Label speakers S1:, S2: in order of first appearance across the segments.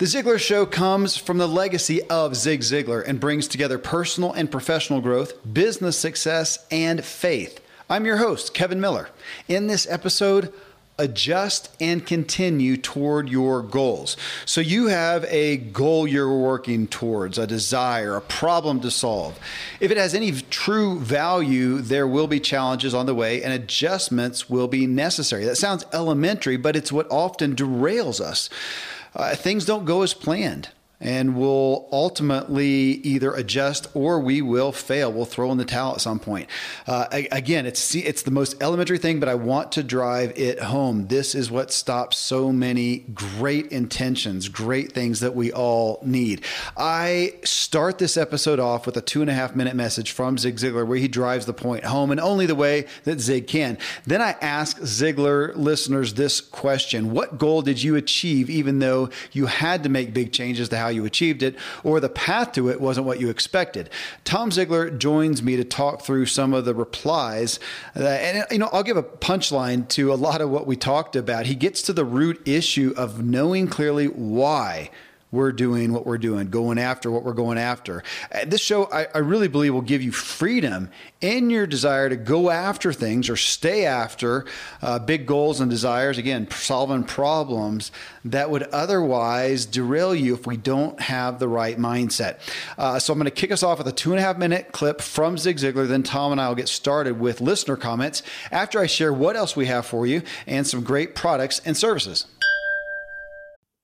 S1: The Ziglar Show comes from the legacy of Zig Ziglar and brings together personal and professional growth, business success, and faith. I'm your host, Kevin Miller. In this episode, adjust and continue toward your goals. So you have a goal you're working towards, a desire, a problem to solve. If it has any true value, there will be challenges on the way and adjustments will be necessary. That sounds elementary, but it's what often derails us uh, things don't go as planned and we'll ultimately either adjust or we will fail. We'll throw in the towel at some point. Uh, again, it's it's the most elementary thing, but I want to drive it home. This is what stops so many great intentions, great things that we all need. I start this episode off with a two and a half minute message from Zig Ziglar where he drives the point home in only the way that Zig can. Then I ask Ziglar listeners this question What goal did you achieve even though you had to make big changes to how you achieved it, or the path to it wasn't what you expected. Tom Ziglar joins me to talk through some of the replies. Uh, and, you know, I'll give a punchline to a lot of what we talked about. He gets to the root issue of knowing clearly why we're doing what we're doing, going after what we're going after. Uh, this show, I, I, really believe, will give you freedom in your desire to go after things or stay after uh, big goals and desires. Again, solving problems that would otherwise derail you if we don't have the right mindset. Uh, so I'm going to kick us off with a two and a half minute clip from Zig Ziglar. Then Tom and I will get started with listener comments after I share what else we have for you and some great products and services.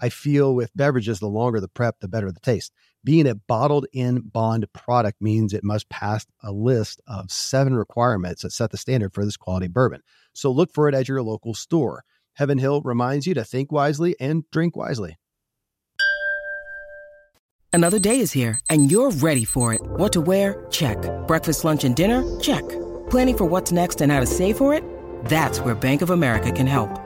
S2: I feel with beverages, the longer the prep, the better the taste. Being a bottled in bond product means it must pass a list of seven requirements that set the standard for this quality bourbon. So look for it at your local store. Heaven Hill reminds you to think wisely and drink wisely.
S3: Another day is here and you're ready for it. What to wear? Check. Breakfast, lunch, and dinner? Check. Planning for what's next and how to save for it? That's where Bank of America can help.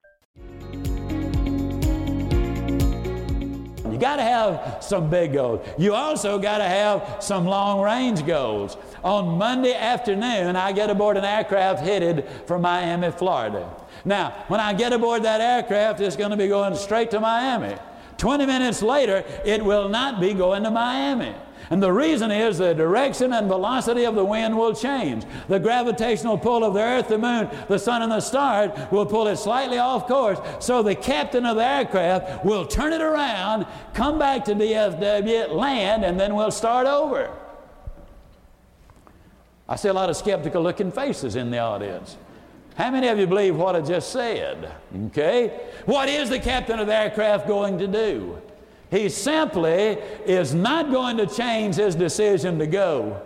S4: Got to have some big goals. You also got to have some long range goals. On Monday afternoon, I get aboard an aircraft headed for Miami, Florida. Now, when I get aboard that aircraft, it's going to be going straight to Miami. 20 minutes later, it will not be going to Miami. And the reason is the direction and velocity of the wind will change. The gravitational pull of the earth, the moon, the sun, and the stars will pull it slightly off course. So the captain of the aircraft will turn it around, come back to DFW, land, and then we'll start over. I see a lot of skeptical looking faces in the audience. How many of you believe what I just said? Okay? What is the captain of the aircraft going to do? He simply is not going to change his decision to go.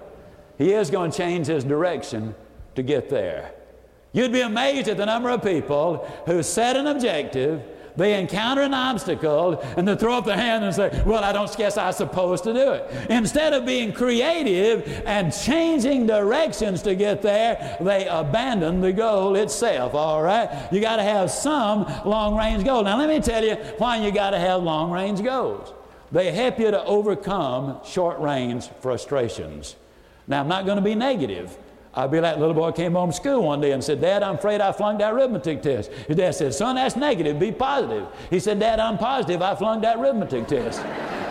S4: He is going to change his direction to get there. You'd be amazed at the number of people who set an objective they encounter an obstacle and they throw up their hand and say, Well, I don't guess I'm supposed to do it. Instead of being creative and changing directions to get there, they abandon the goal itself, all right? You got to have some long range goal. Now, let me tell you why you got to have long range goals. They help you to overcome short range frustrations. Now, I'm not going to be negative. I'd be like, little boy came home from school one day and said, Dad, I'm afraid I flunked that arithmetic test. His dad said, Son, that's negative. Be positive. He said, Dad, I'm positive. I flunked that arithmetic test.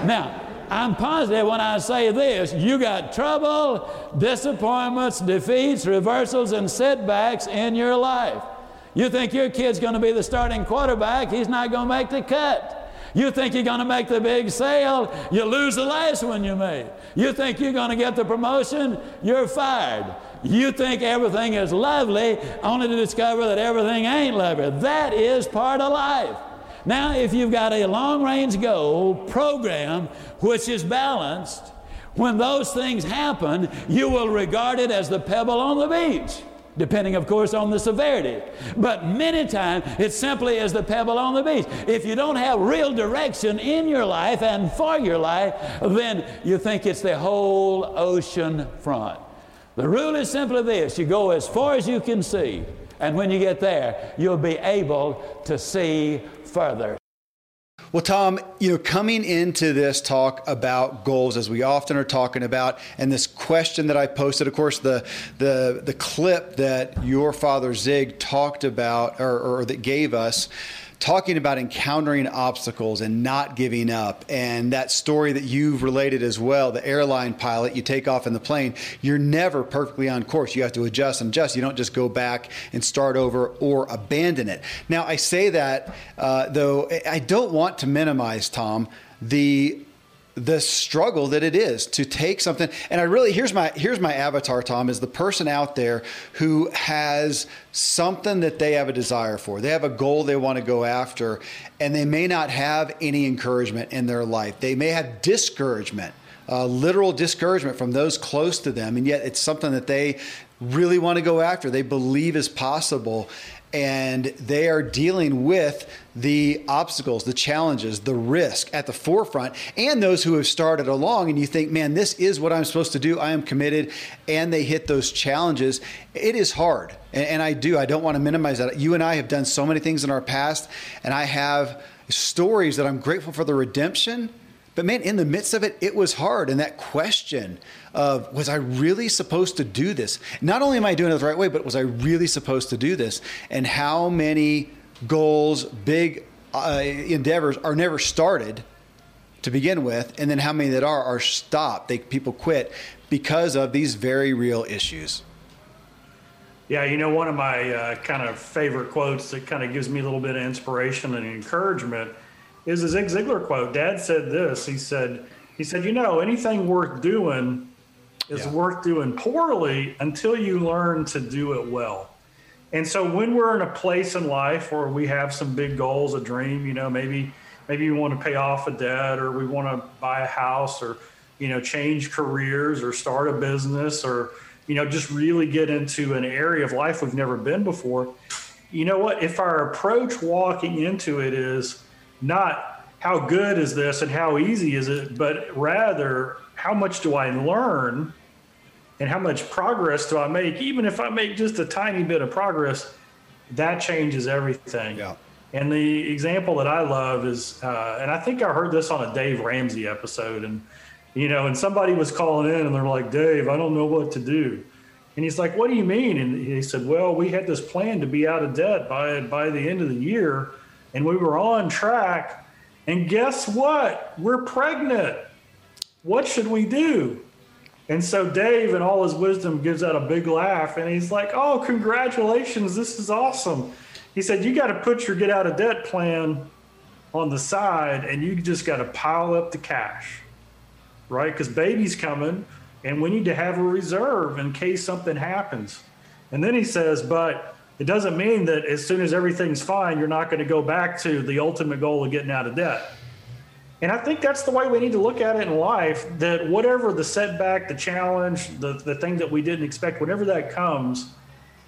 S4: now, I'm positive when I say this you got trouble, disappointments, defeats, reversals, and setbacks in your life. You think your kid's going to be the starting quarterback, he's not going to make the cut. You think you're going to make the big sale, you lose the last one you made. You think you're going to get the promotion, you're fired. You think everything is lovely, only to discover that everything ain't lovely. That is part of life. Now, if you've got a long range goal program which is balanced, when those things happen, you will regard it as the pebble on the beach depending, of course, on the severity. But many times it simply is the pebble on the beach. If you don't have real direction in your life and for your life, then you think it's the whole ocean front. The rule is simply this you go as far as you can see, and when you get there, you'll be able to see further.
S1: Well, Tom, you know, coming into this talk about goals, as we often are talking about, and this question that I posted, of course, the the the clip that your father Zig talked about or, or that gave us talking about encountering obstacles and not giving up. And that story that you've related as well, the airline pilot, you take off in the plane, you're never perfectly on course. You have to adjust and adjust. You don't just go back and start over or abandon it. Now, I say that, uh, though, I don't want to minimize, Tom, the the struggle that it is to take something. And i really here's my here's my avatar tom is the person out there who has something that they have a desire for. They have a goal they want to go after and they may not have any encouragement in their life. They may have discouragement uh, literal discouragement from those close to them and yet it's something that they really want to go after. They believe is possible and they are dealing with the obstacles, the challenges, the risk at the forefront, and those who have started along. And you think, man, this is what I'm supposed to do. I am committed. And they hit those challenges. It is hard. And, and I do. I don't want to minimize that. You and I have done so many things in our past, and I have stories that I'm grateful for the redemption but man, in the midst of it, it was hard. And that question of, was I really supposed to do this? Not only am I doing it the right way, but was I really supposed to do this? And how many goals, big uh, endeavors are never started to begin with, and then how many that are are stopped. They people quit because of these very real issues.
S5: Yeah, you know, one of my uh, kind of favorite quotes that kind of gives me a little bit of inspiration and encouragement is a Zig Ziglar quote. Dad said this. He said, he said, you know, anything worth doing is yeah. worth doing poorly until you learn to do it well. And so when we're in a place in life where we have some big goals, a dream, you know, maybe maybe we want to pay off a debt or we want to buy a house or you know change careers or start a business or you know just really get into an area of life we've never been before. You know what? If our approach walking into it is not how good is this and how easy is it, but rather how much do I learn and how much progress do I make? Even if I make just a tiny bit of progress, that changes everything.
S1: Yeah.
S5: And the example that I love is, uh, and I think I heard this on a Dave Ramsey episode, and you know, and somebody was calling in and they're like, Dave, I don't know what to do. And he's like, What do you mean? And he said, Well, we had this plan to be out of debt by by the end of the year and we were on track. And guess what? We're pregnant. What should we do? And so Dave, in all his wisdom, gives out a big laugh and he's like, Oh, congratulations. This is awesome. He said, You got to put your get out of debt plan on the side and you just got to pile up the cash, right? Because baby's coming and we need to have a reserve in case something happens. And then he says, But it doesn't mean that as soon as everything's fine, you're not going to go back to the ultimate goal of getting out of debt. And I think that's the way we need to look at it in life that whatever the setback, the challenge, the, the thing that we didn't expect, whenever that comes,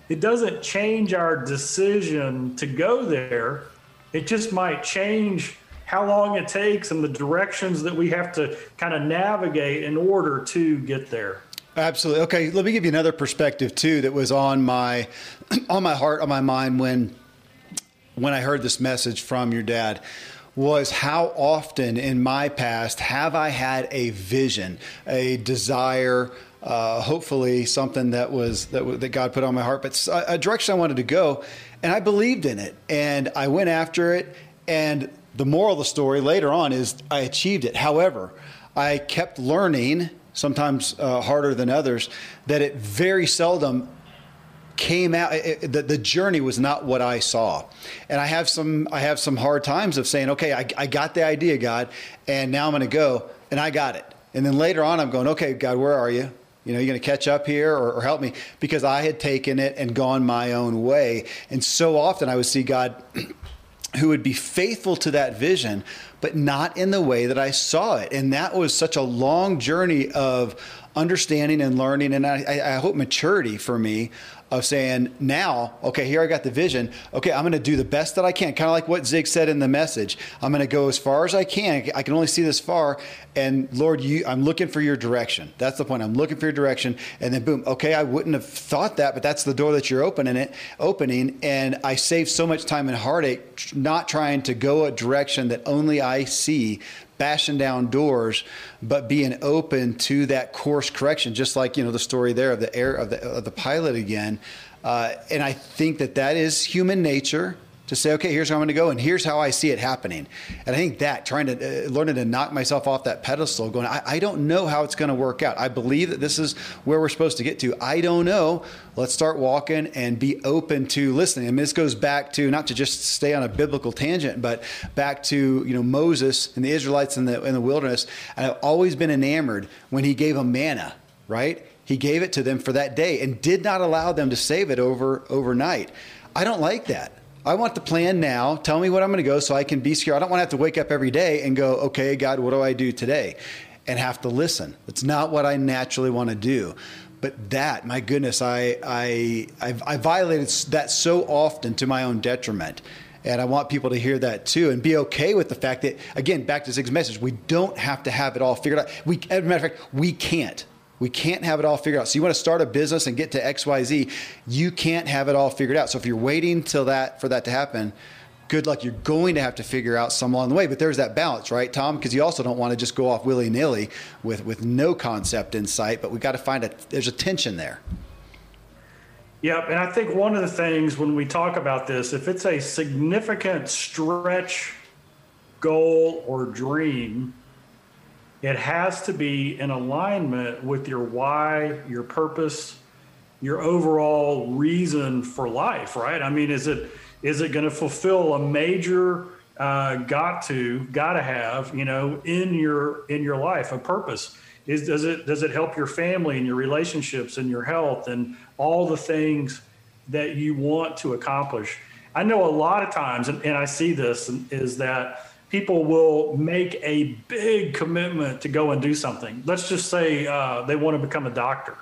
S5: it doesn't change our decision to go there. It just might change how long it takes and the directions that we have to kind of navigate in order to get there.
S1: Absolutely. Okay, let me give you another perspective too that was on my on my heart, on my mind when when I heard this message from your dad was how often in my past have I had a vision, a desire, uh, hopefully something that was that, that God put on my heart, but a, direction I wanted to go, and I believed in it, and I went after it, and the moral of the story later on is I achieved it. However, I kept learning, sometimes uh, harder than others, that it very seldom came out it, the, the journey was not what i saw. And i have some i have some hard times of saying okay i, I got the idea god and now i'm going to go and i got it. And then later on i'm going okay god where are you? You know, you're going to catch up here or, or, help me? Because I had taken it and gone my own way. And so often I would see God who would be faithful to that vision, but not in the way that I saw it. And that was such a long journey of understanding and learning, and I, I hope maturity for me of saying now, okay, here I got the vision. Okay, I'm going to do the best that I can, kind of like what Zig said in the message. I'm going to go as far as I can. I can only see this far, and Lord, you, I'm looking for your direction. That's the point. I'm looking for your direction, and then boom. Okay, I wouldn't have thought that, but that's the door that you're opening it, opening, and I save so much time and heartache not trying to go a direction that only I see, bashing down doors, but being open to that course correction, just like you know the story there of the air of the, of the pilot again. Uh, and I think that that is human nature to say, okay, here's how I'm going to go, and here's how I see it happening. And I think that trying to uh, learning to knock myself off that pedestal, going, I, I don't know how it's going to work out. I believe that this is where we're supposed to get to. I don't know. Let's start walking and be open to listening. I mean, this goes back to not to just stay on a biblical tangent, but back to you know Moses and the Israelites in the in the wilderness. And I've always been enamored when he gave them manna, right? He gave it to them for that day and did not allow them to save it over overnight. I don't like that. I want the plan now. Tell me what I'm going to go so I can be secure. I don't want to have to wake up every day and go, okay, God, what do I do today? And have to listen. It's not what I naturally want to do. But that, my goodness, I, I, I've, I violated that so often to my own detriment. And I want people to hear that too and be okay with the fact that, again, back to Zig's message, we don't have to have it all figured out. We, as a matter of fact, we can't. We can't have it all figured out. So you want to start a business and get to XYZ, you can't have it all figured out. So if you're waiting till that for that to happen, good luck. You're going to have to figure out some along the way. But there's that balance, right, Tom? Because you also don't want to just go off willy nilly with with no concept in sight. But we got to find a there's a tension there.
S5: Yep, and I think one of the things when we talk about this, if it's a significant stretch goal or dream, it has to be in alignment with your why, your purpose, your overall reason for life, right? I mean, is it is it going to fulfill a major uh, got to got to have you know in your in your life a purpose? Is does it does it help your family and your relationships and your health and all the things that you want to accomplish? I know a lot of times, and, and I see this is that people will make a big commitment to go and do something. Let's just say uh, they want to become a doctor.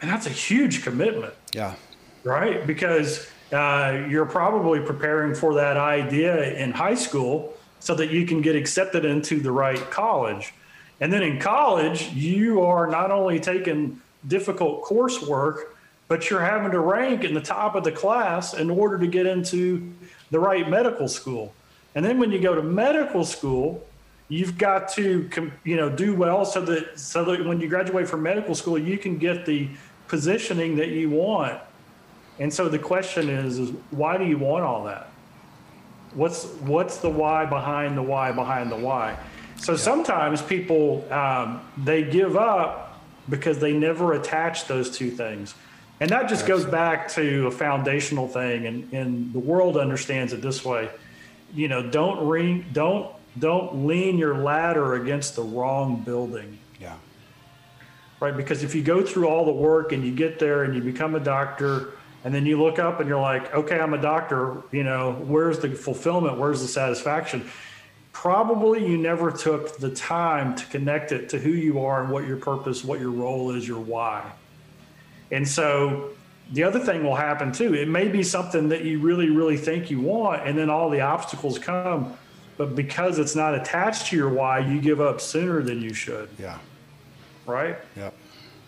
S5: And that's a huge commitment.
S1: Yeah.
S5: Right? Because uh, you're probably preparing for that idea in high school so that you can get accepted into the right college. And then in college, you are not only taking difficult coursework, but you're having to rank in the top of the class in order to get into the right medical school. And then when you go to medical school, you've got to you know do well so that so that when you graduate from medical school, you can get the positioning that you want. And so the question is, is why do you want all that? What's what's the why behind the why behind the why? So yeah. sometimes people um, they give up because they never attach those two things. And that just goes back to a foundational thing, and, and the world understands it this way you know, don't ring, don't don't lean your ladder against the wrong building.
S1: Yeah.
S5: Right, because if you go through all the work and you get there and you become a doctor, and then you look up and you're like, okay, I'm a doctor. You know, where's the fulfillment? Where's the satisfaction? Probably you never took the time to connect it to who you are and what your purpose, what your role is, your why. And so the other thing will happen too. It may be something that you really, really think you want, and then all the obstacles come. But because it's not attached to your why, you give up sooner than you should.
S1: Yeah.
S5: Right?
S1: Yep.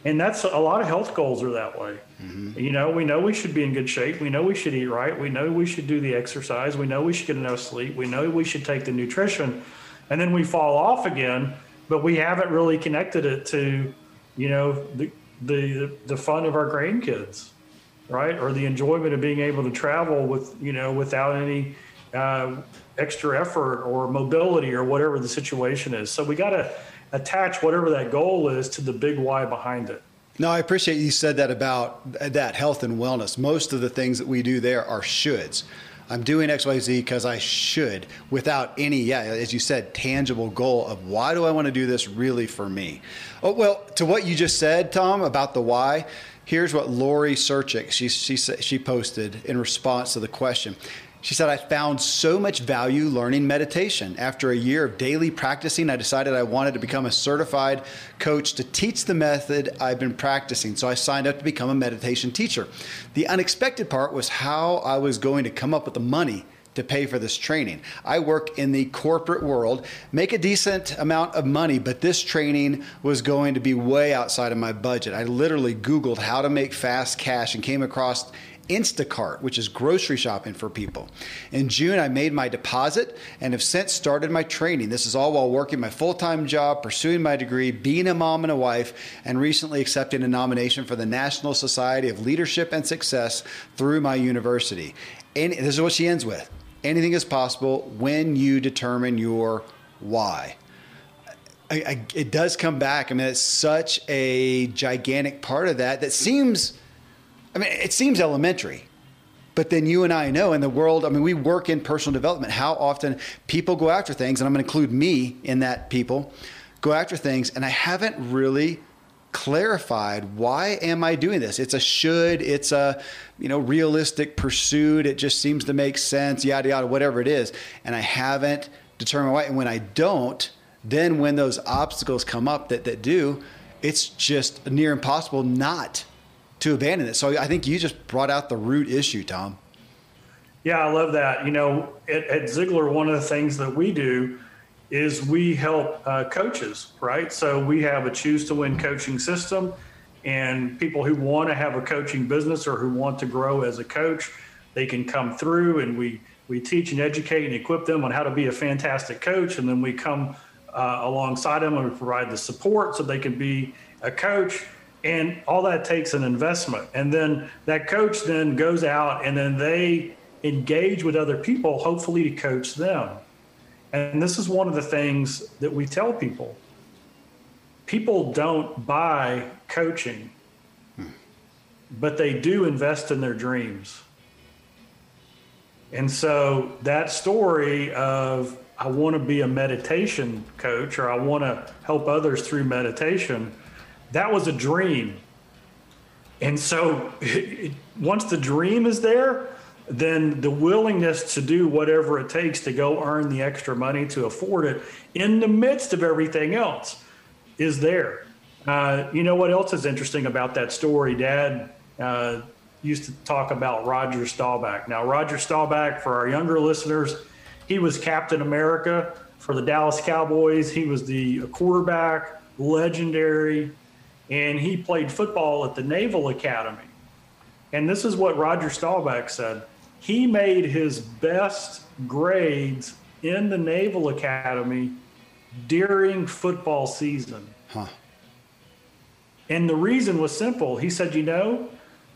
S5: And that's a lot of health goals are that way. Mm-hmm. You know, we know we should be in good shape. We know we should eat right. We know we should do the exercise. We know we should get enough sleep. We know we should take the nutrition. And then we fall off again, but we haven't really connected it to, you know, the, the, the fun of our grandkids right? Or the enjoyment of being able to travel with, you know, without any uh, extra effort or mobility or whatever the situation is. So we got to attach whatever that goal is to the big why behind it.
S1: No, I appreciate you said that about that health and wellness. Most of the things that we do there are shoulds. I'm doing XYZ because I should without any, yeah, as you said, tangible goal of why do I want to do this really for me? Oh, well, to what you just said, Tom, about the why, here's what Lori Serchik, she, she, she posted in response to the question. She said, I found so much value learning meditation. After a year of daily practicing, I decided I wanted to become a certified coach to teach the method I've been practicing. So I signed up to become a meditation teacher. The unexpected part was how I was going to come up with the money to pay for this training. I work in the corporate world, make a decent amount of money, but this training was going to be way outside of my budget. I literally Googled how to make fast cash and came across Instacart, which is grocery shopping for people. In June, I made my deposit and have since started my training. This is all while working my full time job, pursuing my degree, being a mom and a wife, and recently accepting a nomination for the National Society of Leadership and Success through my university. And this is what she ends with anything is possible when you determine your why. I, I, it does come back. I mean, it's such a gigantic part of that that seems I mean, it seems elementary. But then you and I know in the world, I mean, we work in personal development, how often people go after things, and I'm going to include me in that people, go after things, and I haven't really clarified why am I doing this? It's a should, it's a you know realistic pursuit, it just seems to make sense, yada yada, whatever it is. And I haven't determined why. And when I don't, then when those obstacles come up that, that do, it's just near impossible not to abandon it. So I think you just brought out the root issue, Tom.
S5: Yeah, I love that. You know, at, at Ziglar, one of the things that we do is we help uh, coaches, right? So we have a choose to win coaching system, and people who want to have a coaching business or who want to grow as a coach, they can come through and we we teach and educate and equip them on how to be a fantastic coach, and then we come uh, alongside them and provide the support so they can be a coach. And all that takes an investment. And then that coach then goes out and then they engage with other people hopefully to coach them and this is one of the things that we tell people people don't buy coaching but they do invest in their dreams and so that story of i want to be a meditation coach or i want to help others through meditation that was a dream. And so once the dream is there, then the willingness to do whatever it takes to go earn the extra money to afford it in the midst of everything else is there. Uh, you know what else is interesting about that story? Dad uh, used to talk about Roger Staubach. Now, Roger Staubach, for our younger listeners, he was Captain America for the Dallas Cowboys. He was the quarterback, legendary, and he played football at the Naval Academy. And this is what Roger Staubach said. He made his best grades in the Naval Academy during football season. Huh. And the reason was simple. He said, You know,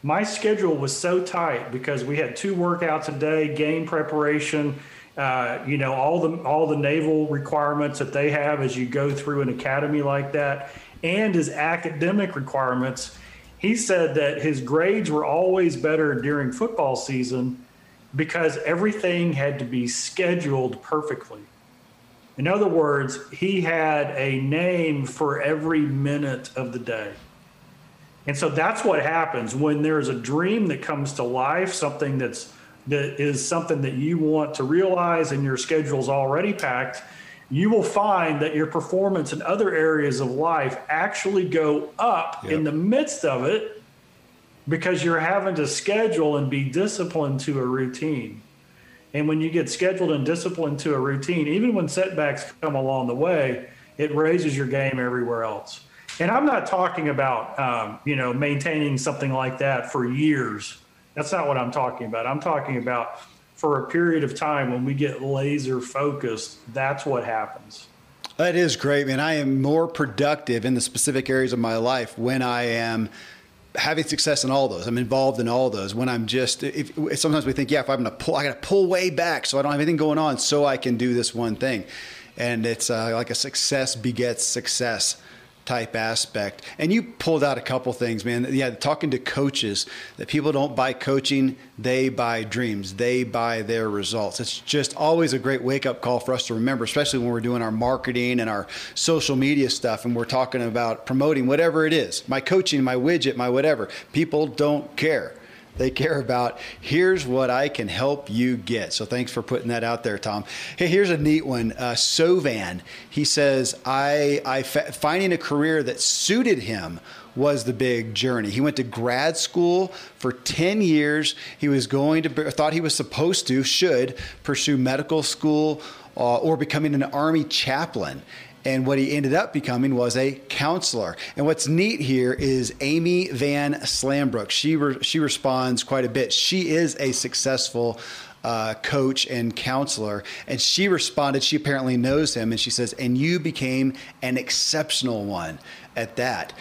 S5: my schedule was so tight because we had two workouts a day, game preparation, uh, you know, all the all the naval requirements that they have as you go through an academy like that and his academic requirements, he said that his grades were always better during football season because everything had to be scheduled perfectly. In other words, he had a name for every minute of the day. And so that's what happens when there's a dream that comes to life, something that's that is something that you want to realize and your schedule's already packed you will find that your performance in other areas of life actually go up yep. in the midst of it because you're having to schedule and be disciplined to a routine. And when you get scheduled and disciplined to a routine, even when setbacks come along the way, it raises your game everywhere else. And I'm not talking about, um, you know, maintaining something like that for years. That's not what I'm talking about. I'm talking about for a period of time when we get laser focused, that's what happens.
S1: That is great, man. I am more productive in the specific areas of my life when I am having success in all those. I'm involved in all those. When I'm just, if, sometimes we think, yeah, if I'm going to pull, I got to pull way back so I don't have anything going on so I can do this one thing. and it's uh, like a success begets success type aspect. And you pulled out a couple things, man. Yeah, talking to coaches that people don't buy coaching, they buy dreams, they buy their results. It's just always a great wake up call for us to remember, especially when we're doing our marketing and our social media stuff and we're talking about promoting whatever it is my coaching, my widget, my whatever. People don't care. They care about here's what I can help you get. So thanks for putting that out there, Tom. Hey, here's a neat one. Uh, Sovan, he says, I, I finding a career that suited him was the big journey. He went to grad school for 10 years. He was going to, thought he was supposed to, should pursue medical school uh, or becoming an army chaplain. And what he ended up becoming was a counselor. And what's neat here is Amy Van Slambrook. She re- she responds quite a bit. She is a successful uh, coach and counselor. And she responded, she apparently knows him, and she says, and you became an exceptional one at that.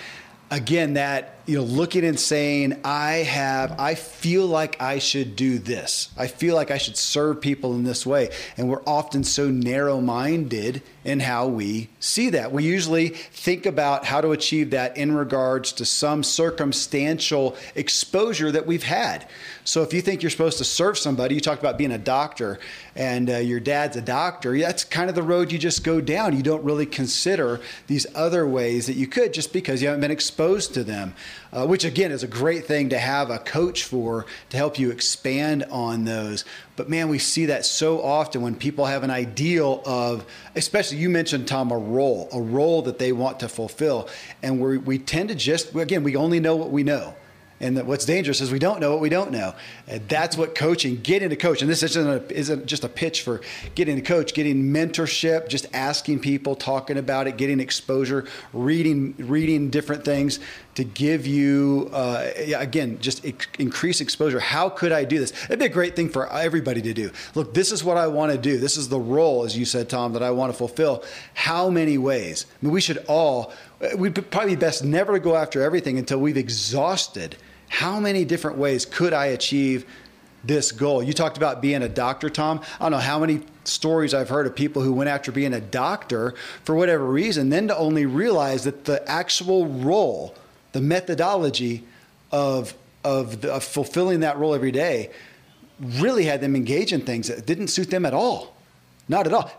S1: Again, that you know, looking and saying, I have, I feel like I should do this. I feel like I should serve people in this way. And we're often so narrow minded in how we see that. We usually think about how to achieve that in regards to some circumstantial exposure that we've had. So if you think you're supposed to serve somebody, you talked about being a doctor and uh, your dad's a doctor, that's kind of the road you just go down. You don't really consider these other ways that you could just because you haven't been exposed to them uh, which again is a great thing to have a coach for to help you expand on those. But man, we see that so often when people have an ideal of, especially you mentioned, Tom, a role, a role that they want to fulfill. And we we tend to just, again, we only know what we know. And what's dangerous is we don't know what we don't know. And that's what coaching, get into coach. And this isn't, a, isn't just a pitch for getting to coach, getting mentorship, just asking people, talking about it, getting exposure, reading, reading different things to give you, uh, again, just increase exposure. How could I do this? It'd be a great thing for everybody to do. Look, this is what I want to do. This is the role, as you said, Tom, that I want to fulfill. How many ways? I mean, we should all, we'd probably be best never to go after everything until we've exhausted – how many different ways could I achieve this goal? You talked about being a doctor, Tom. I don't know how many stories I've heard of people who went after being a doctor for whatever reason, then to only realize that the actual role, the methodology of of, the, of fulfilling that role every day really had them engage in things that didn't suit them at all. Not at all.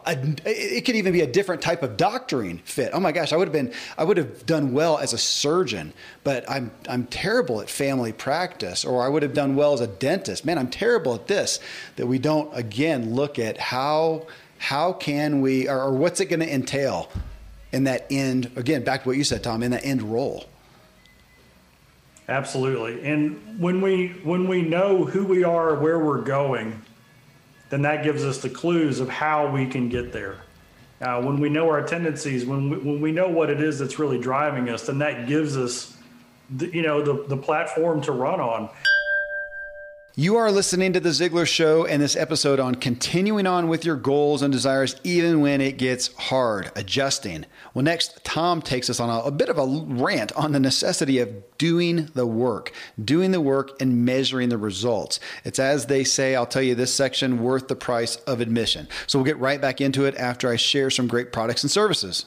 S1: it could even be a different type of doctoring fit. Oh my gosh, I would have been, I would have done well as a surgeon, but I'm, I'm terrible at family practice, or I would have done well as a dentist. Man, I'm terrible at this. That we don't again look at how, how can we, or, or what's it going to entail in that end? Again, back to what you said, Tom, in that end role.
S5: Absolutely, and when we when we know who we are, where we're going then that gives us the clues of how we can get there. Uh, when we know our tendencies, when we, when we know what it is that's really driving us, then that gives us, the, you know, the, the platform to run on.
S1: You are listening to The Ziglar Show and this episode on continuing on with your goals and desires even when it gets hard, adjusting. Well, next, Tom takes us on a, a, bit of a rant on the necessity of doing the work, doing the work and measuring the results. It's as they say, I'll tell you this section worth the price of admission. So we'll get right back into it after I share some great products and services.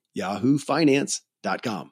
S2: yahoofinance.com.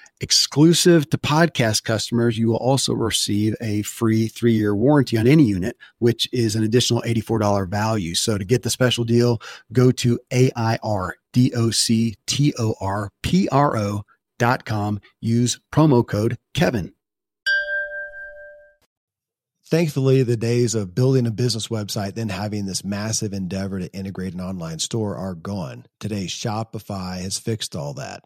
S2: Exclusive to podcast customers, you will also receive a free three year warranty on any unit, which is an additional $84 value. So to get the special deal, go to A-I-R-D-O-C-T-O-R-P-R-O.com. Use promo code Kevin. Thankfully, the days of building a business website, then having this massive endeavor to integrate an online store are gone. Today, Shopify has fixed all that.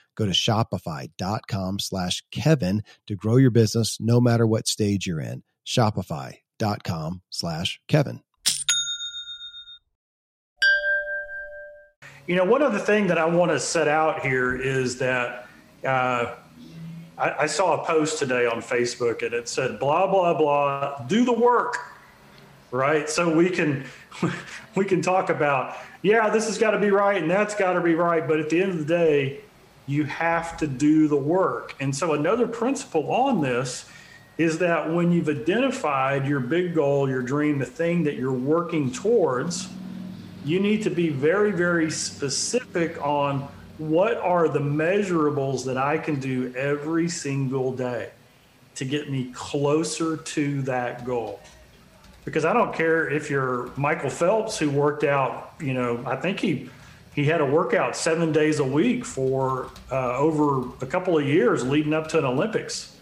S2: Go to shopify.com slash Kevin to grow your business no matter what stage you're in. Shopify.com slash Kevin.
S5: You know, one other thing that I want to set out here is that uh, I, I saw a post today on Facebook and it said, blah, blah, blah, do the work right so we can we can talk about yeah this has got to be right and that's got to be right but at the end of the day you have to do the work. And so, another principle on this is that when you've identified your big goal, your dream, the thing that you're working towards, you need to be very, very specific on what are the measurables that I can do every single day to get me closer to that goal. Because I don't care if you're Michael Phelps, who worked out, you know, I think he he had a workout seven days a week for uh, over a couple of years leading up to an Olympics.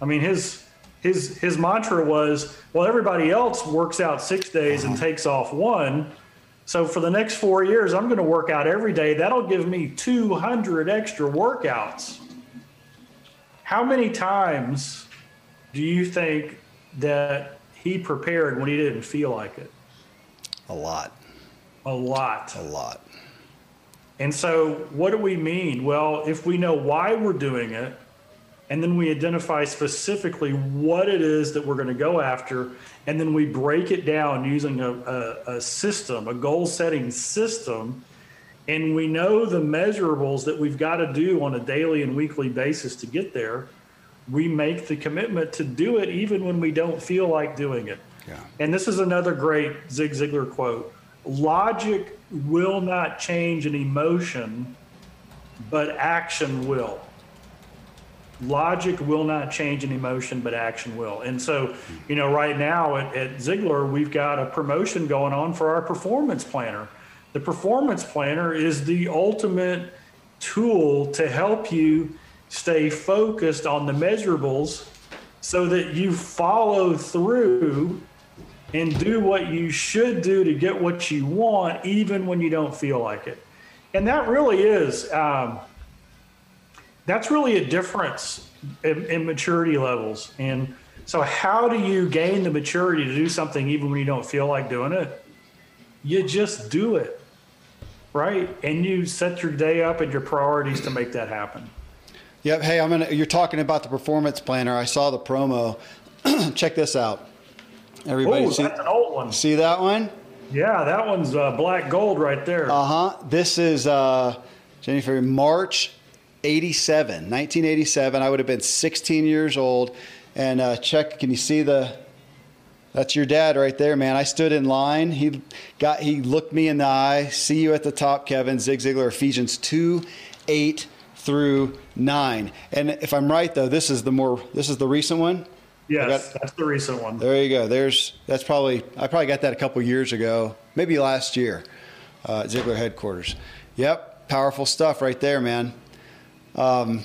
S5: I mean, his his his mantra was, well, everybody else works out six days and takes off one. So for the next four years, I'm going to work out every day. That'll give me 200 extra workouts. How many times do you think that he prepared when he didn't feel like it?
S1: A lot.
S5: A lot.
S1: A lot.
S5: And so, what do we mean? Well, if we know why we're doing it, and then we identify specifically what it is that we're going to go after, and then we break it down using a, a, a system, a goal setting system, and we know the measurables that we've got to do on a daily and weekly basis to get there, we make the commitment to do it even when we don't feel like doing it. Yeah. And this is another great Zig Ziglar quote logic will not change an emotion, but action will. Logic will not change an emotion, but action will. And so, you know, right now at, at Ziglar, we've got a promotion going on for our performance planner. The performance planner is the ultimate tool to help you stay focused on the measurables so that you follow through and do what you should do to get what you want, even when you don't feel like it. And that really is, um, that's really a difference in, in, maturity levels. And So, how do you gain the maturity to do something even when you don't feel like doing it? You just do it, right? And you set your day up and your priorities to make that happen.
S1: Yep. Hey, I'm gonna. You're talking about the performance planner. I saw the promo. Check this out. Everybody,
S5: oh,
S1: see,
S5: that's an old one.
S1: See that one?
S5: Yeah, that one's uh, black gold right there.
S1: Uh huh. This is uh, Jennifer March 87, 1987. I would have been 16 years old. And uh, check, can you see the? That's your dad right there, man. I stood in line. He got. He looked me in the eye. See you at the top, Kevin. Zig Ziglar, Ephesians 2, 8 through 9. And if I'm right though, this is the more. This is the recent one.
S5: Yes, got, that's the recent one.
S1: There you go. There's that's probably I probably got that a couple years ago, maybe last year, uh, Ziglar headquarters. Yep, powerful stuff right there, man. Um,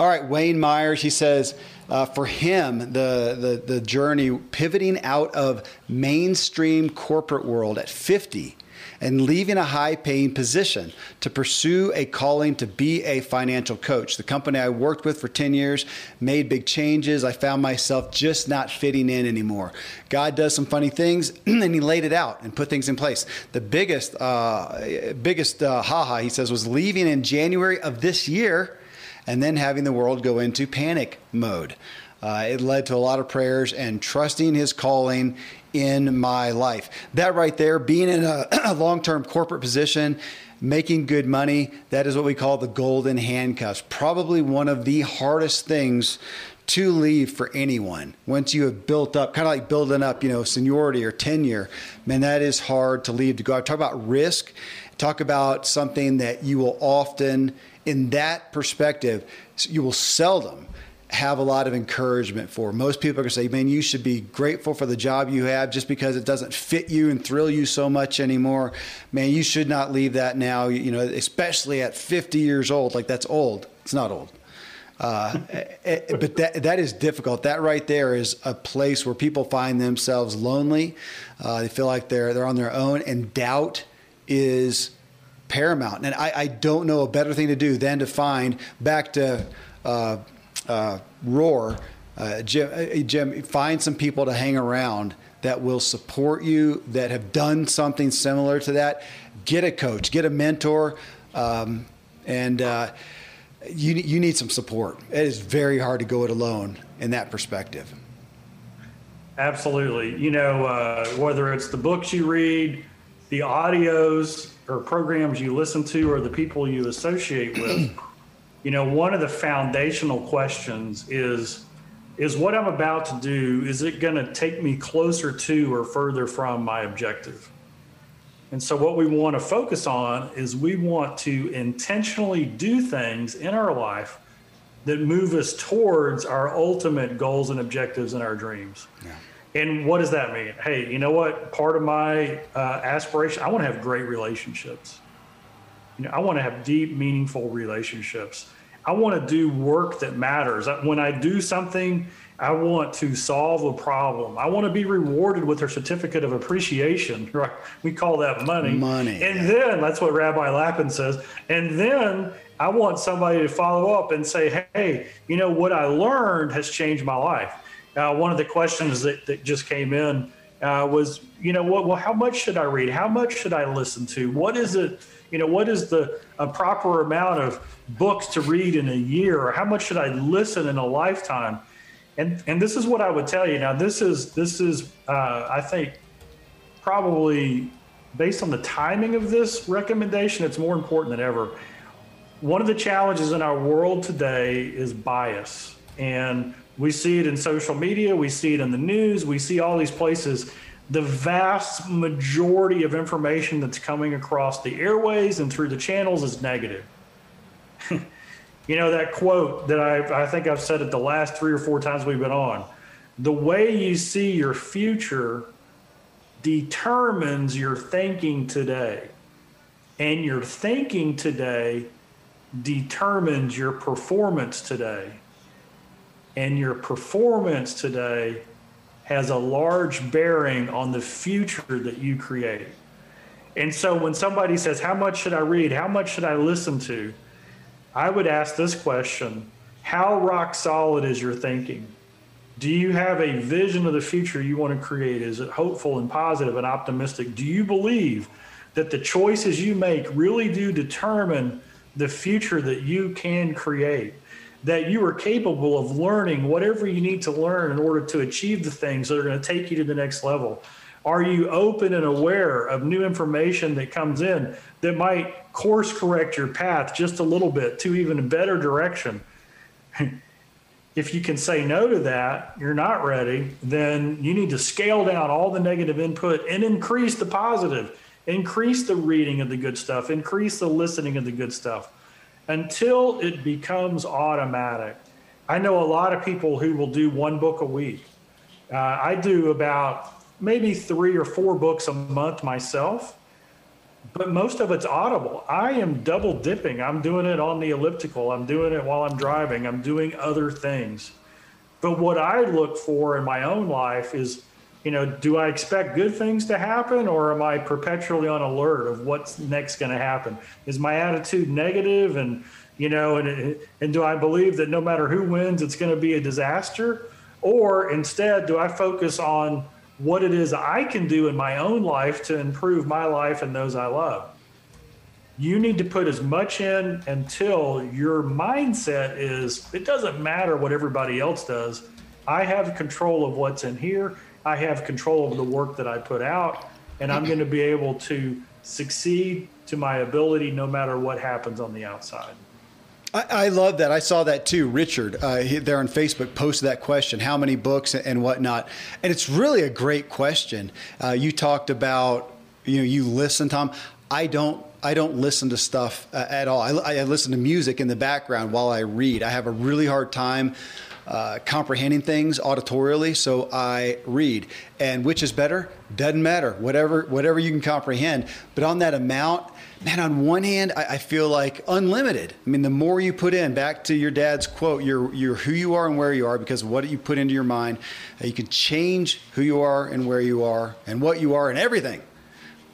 S1: all right, Wayne Myers. He says uh, for him the, the the journey pivoting out of mainstream corporate world at 50 and leaving a high paying position to pursue a calling to be a financial coach. The company I worked with for 10 years made big changes. I found myself just not fitting in anymore. God does some funny things and he laid it out and put things in place. The biggest, uh, biggest uh, haha, he says, was leaving in January of this year and then having the world go into panic mode. Uh, it led to a lot of prayers and trusting his calling in my life. That right there, being in a, a long term corporate position, making good money, that is what we call the golden handcuffs. Probably one of the hardest things to leave for anyone once you have built up kind of like building up you know seniority or tenure man that is hard to leave to go talk about risk talk about something that you will often in that perspective you will seldom have a lot of encouragement for. Most people are going to say, man, you should be grateful for the job you have just because it doesn't fit you and thrill you so much anymore. Man, you should not leave that now, you know, especially at 50 years old. Like, that's old. It's not old. Uh, eh, eh, but that that is difficult. That right there is a place where people find themselves lonely. Uh, they feel like they're they're on their own, and doubt is paramount. And I, I don't know a better thing to do than to find back to uh, uh, roar, uh, Jim, uh, Jim, find some people to hang around that will support you, that have done something similar to that. Get a coach, get a mentor, um, and uh, you, you need some support. It is very hard to go it alone in that perspective.
S5: Absolutely. You know, uh, whether it's the books you read, the audios or programs you listen to, or the people you associate with you know, one of the foundational questions is is what I'm about to do is it going to take me closer to or further from my objective? And so what we want to focus on is we want to intentionally do things in our life that move us towards our ultimate goals and objectives and our dreams. Yeah. And what does that mean? Hey, you know what? Part of my uh, aspiration, I want to have great relationships. You know, I want to have deep, meaningful relationships. I want to do work that matters. When I do something, I want to solve a problem. I want to be rewarded with a certificate of appreciation. Right? We call that money.
S1: Money.
S5: And then that's what Rabbi Lapin says. And then I want somebody to follow up and say, "Hey, you know what I learned has changed my life." Uh, one of the questions that, that just came in uh, was, you know, what? Well, how much should I read? How much should I listen to? What is it? You know, what is the a proper amount of books to read in a year, or how much should I listen in a lifetime? And and this is what I would tell you. Now, this is this is uh, I think probably based on the timing of this recommendation, it's more important than ever. One of the challenges in our world today is bias, and we see it in social media, we see it in the news, we see all these places. The vast majority of information that's coming across the airways and through the channels is negative. you know, that quote that I, I think I've said it the last three or four times we've been on the way you see your future determines your thinking today. And your thinking today determines your performance today and your performance today has a large bearing on the future that you create. And so when somebody says, How much should I read? How much should I listen to? I would ask this question How rock solid is your thinking? Do you have a vision of the future you want to create? Is it hopeful and positive and optimistic? Do you believe that the choices you make really do determine the future that you can create? That you are capable of learning whatever you need to learn in order to achieve the things that are going to take you to the next level? Are you open and aware of new information that comes in that might course correct your path just a little bit to even a better direction? if you can say no to that, you're not ready, then you need to scale down all the negative input and increase the positive, increase the reading of the good stuff, increase the listening of the good stuff until it becomes automatic. I know a lot of people who will do one book a week. Uh, I do about maybe three or four books a month myself, but most of it's audible. I am double dipping. I'm doing it on the elliptical, I'm doing it while I'm driving, I'm doing other things. But what I look for in my own life is, you know, do I expect good things to happen or am I perpetually on alert of what's next going to happen? Is my attitude negative and, you know, and, and do I believe that no matter who wins, it's going to be a disaster? Or instead, do I focus on what it is I can do in my own life to improve my life and those I love. You need to put as much in until your mindset is it doesn't matter what everybody else does. I have control of what's in here. I have control of the work that I put out, and I'm going to be able to succeed to my ability no matter what happens on the outside.
S1: I, I, love that. I saw that too. Richard uh, he, there on Facebook posted that question: how many books and whatnot? And it's really a great question. Uh, you talked about you know you listen, Tom. I don't. I don't listen to stuff uh, at all. I, I listen to music in the background while I read. I have a really hard time uh, comprehending things auditorially, so I read. And which is better? Doesn't matter. Whatever, whatever you can comprehend. But on that amount, man, on one hand, I, I, feel like unlimited. I mean, the more you put in, back to your dad's quote, you're, you're who you are and where you are because what you put into your mind. Uh, you can change who you are and where you are and what you are and everything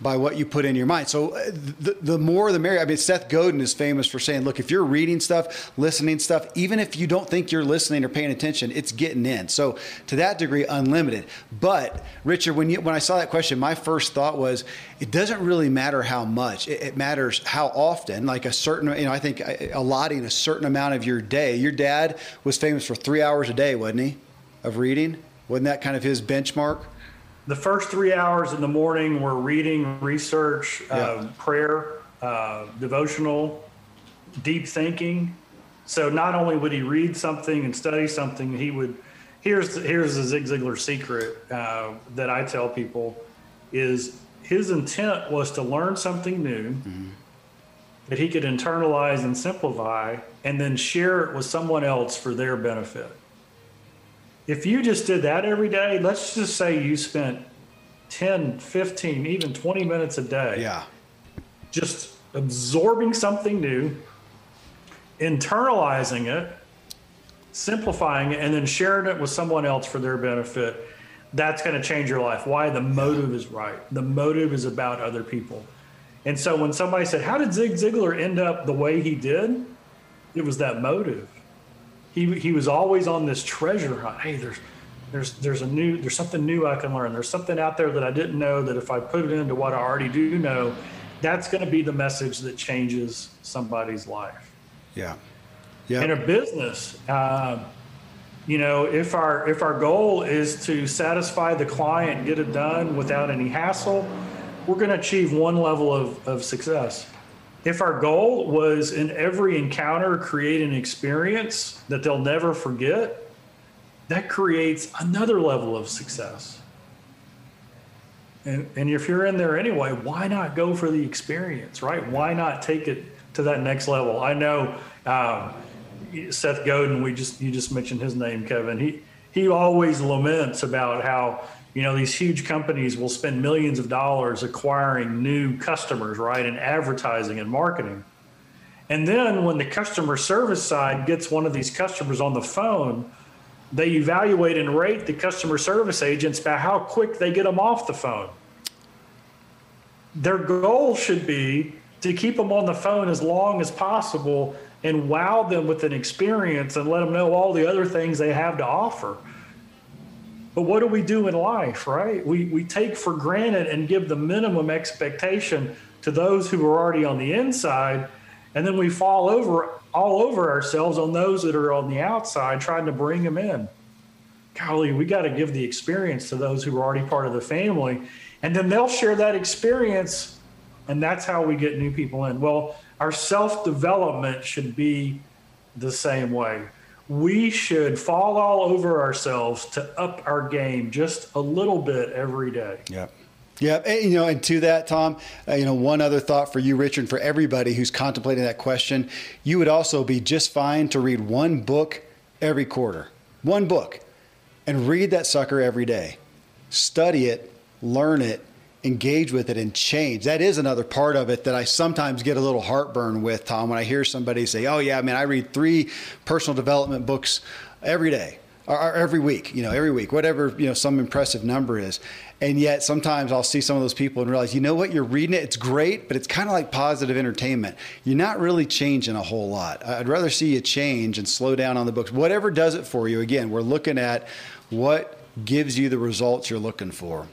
S1: by what you put in your mind. So uh, the, the more the merrier. I mean, Seth Godin is famous for saying, look, if you're reading stuff, listening stuff, even if you don't think you're listening or paying attention, it's getting in. So to that degree, unlimited. But Richard, when you when I saw that question, my first thought was, it doesn't really matter how much. It, it matters how often. Like a certain, you know, I think uh, allotting a certain amount of your day. Your dad was famous for three hours a day, wasn't he, of reading? Wasn't that kind of his benchmark?
S5: The first three hours in the morning were reading, research, yeah. uh, prayer, uh, devotional, deep thinking. So not only would he read something and study something, he would. Here's here's the Zig Ziglar secret uh, that I tell people is his intent was to learn something new mm-hmm. that he could internalize and simplify, and then share it with someone else for their benefit if you just did that every day, let's just say you spent 10, 15, even 20 minutes a day.
S1: Yeah.
S5: Just absorbing something new, internalizing it, simplifying it, and then sharing it with someone else for their benefit. That's going to change your life. Why? The motive is right. The motive is about other people. And so when somebody said, How did Zig Ziglar end up the way he did? It was that motive he he was always on this treasure hunt. Hey, there's there's there's a new there's something new I can learn. There's something out there that I didn't know that if I put it into what I already do know, that's going to be the message that changes somebody's life.
S1: Yeah. Yeah.
S5: In a business, uh, you know, if our if our goal is to satisfy the client, get it done without any hassle, we're going to achieve one level of, of success if our goal was in every encounter create an experience that they'll never forget, that creates another level of success. And, and if you're in there anyway, why not go for the experience, right? Why not take it to that next level? I know um, Seth Godin, we just you just mentioned his name, Kevin. He he always laments about how you know these huge companies will spend millions of dollars acquiring new customers right and advertising and marketing. And then when the customer service side gets one of these customers on the phone they evaluate and rate the customer service agents by how quick they get them off the phone. Their goal should be to keep them on the phone as long as possible and wow them with an experience and let them know all the other things they have to offer But what do we do in life, right? We, we take for granted and give the minimum expectation to those who are already on the inside. And then we fall over all over ourselves on those that are on the outside, trying to bring them in. Golly, we got to give the experience to those who are already part of the family. And then they'll share that experience. And that's how we get new people in. Well, our self development should be the same way. We should fall all over ourselves to up our game just a little bit every day.
S1: Yep. Yeah, and, you know, and to that, Tom, uh, you know, one other thought for you, Richard, for everybody who's contemplating that question, you would also be just fine to read one book every quarter, one book, and read that sucker every day. Study it, learn it, engage with it, and change. That is another part of it that I sometimes get a little heartburn with, Tom, when I hear somebody say, "Oh yeah, I mean, I read three personal development books every day." Or every week, you know, every week, whatever, you know, some impressive number is. And yet sometimes I'll see some of those people and realize, you know what, you're reading it, it's great, but it's kind of like positive entertainment. You're not really changing a whole lot. I'd rather see you change and slow down on the books. Whatever does it for you, again, we're looking at what gives you the results you're looking for.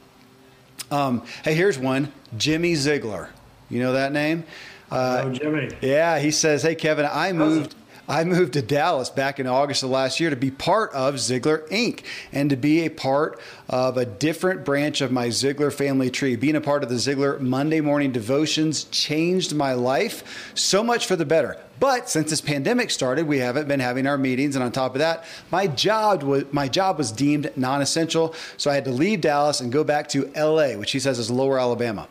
S1: Um, hey, here's one Jimmy Ziglar. You know that name?
S5: Uh, oh, Jimmy.
S1: Yeah, he says, Hey, Kevin, I moved. I moved to Dallas back in August of last year to be part of Ziglar Inc. and to be a part of a different branch of my Ziglar family tree. Being a part of the Ziglar Monday morning devotions changed my life so much for the better. But since this pandemic started, we haven't been having our meetings, and on top of that, my job was my job was deemed non-essential, so I had to leave Dallas and go back to LA, which he says is Lower Alabama.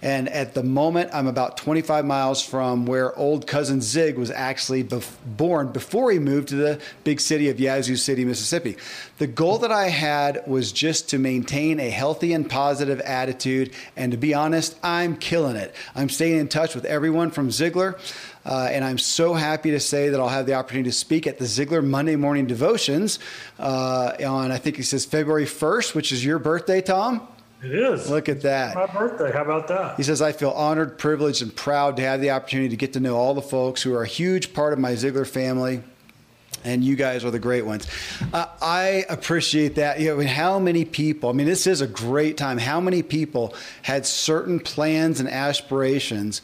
S1: And at the moment, I'm about 25 miles from where old cousin Zig was actually bef- born before he moved to the big city of Yazoo City, Mississippi. The goal that I had was just to maintain a healthy and positive attitude. And to be honest, I'm killing it. I'm staying in touch with everyone from Ziglar. Uh, and I'm so happy to say that I'll have the opportunity to speak at the Ziglar Monday Morning Devotions uh, on, I think he says February 1st, which is your birthday, Tom.
S5: It is.
S1: Look at that.
S5: My birthday. How about that?
S1: He says, I feel honored, privileged, and proud to have the opportunity to get to know all the folks who are a huge part of my Ziglar family. And you guys are the great ones. Uh, I appreciate that. You know, I mean, how many people, I mean, this is a great time. How many people had certain plans and aspirations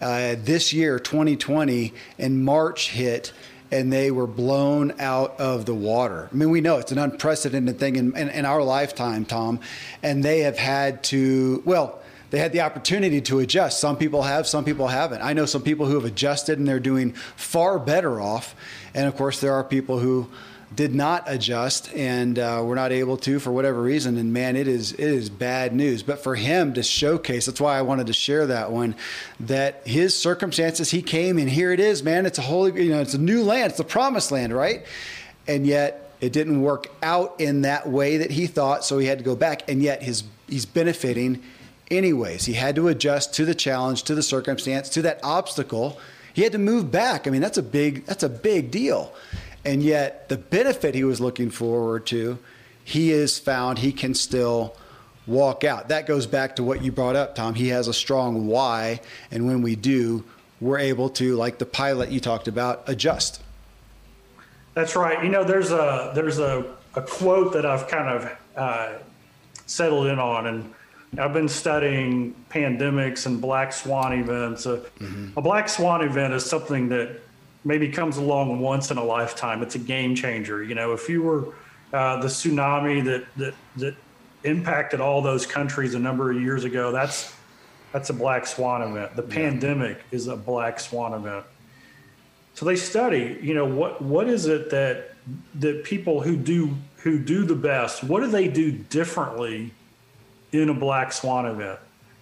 S1: uh, this year, 2020, and March hit and they were blown out of the water. I mean, we know it's an unprecedented thing in, in, in, our lifetime, Tom, and they have had to, well, they had the opportunity to adjust. Some people have, some people haven't. I know some people who have adjusted and they're doing far better off. And of course, there are people who, did not adjust and uh, were not able to for whatever reason. And man, it is it is bad news. But for him to showcase, that's why I wanted to share that one. That his circumstances, he came and here it is, man. It's a holy, you know, it's a new land. It's the promised land, right? And yet it didn't work out in that way that he thought, so he had to go back. And yet his he's benefiting anyways. He had to adjust to the challenge, to the circumstance, to that obstacle. He had to move back. I mean, that's a big that's a big deal. And yet, the benefit he was looking forward to, he has found he can still walk out. That goes back to what you brought up, Tom. He has a strong why. And when we do, we're able to, like the pilot you talked about, adjust.
S5: That's right. You know, there's a there's a, a quote that I've kind of uh, settled in on, and I've been studying pandemics and black swan events. Uh, mm-hmm. A black swan event is something that maybe comes along once in a lifetime. It's a game changer. You know, if you were uh, the tsunami that that that impacted all those countries a number of years ago, that's that's a black swan event. The yeah. pandemic is a black swan event. So they study, you know, what what is it that that people who do who do the best, what do they do differently in a black swan event?